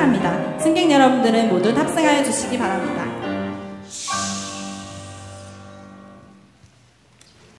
축원합니다. 승객 여러분들은 모두 탑승하여 주시기 바랍니다.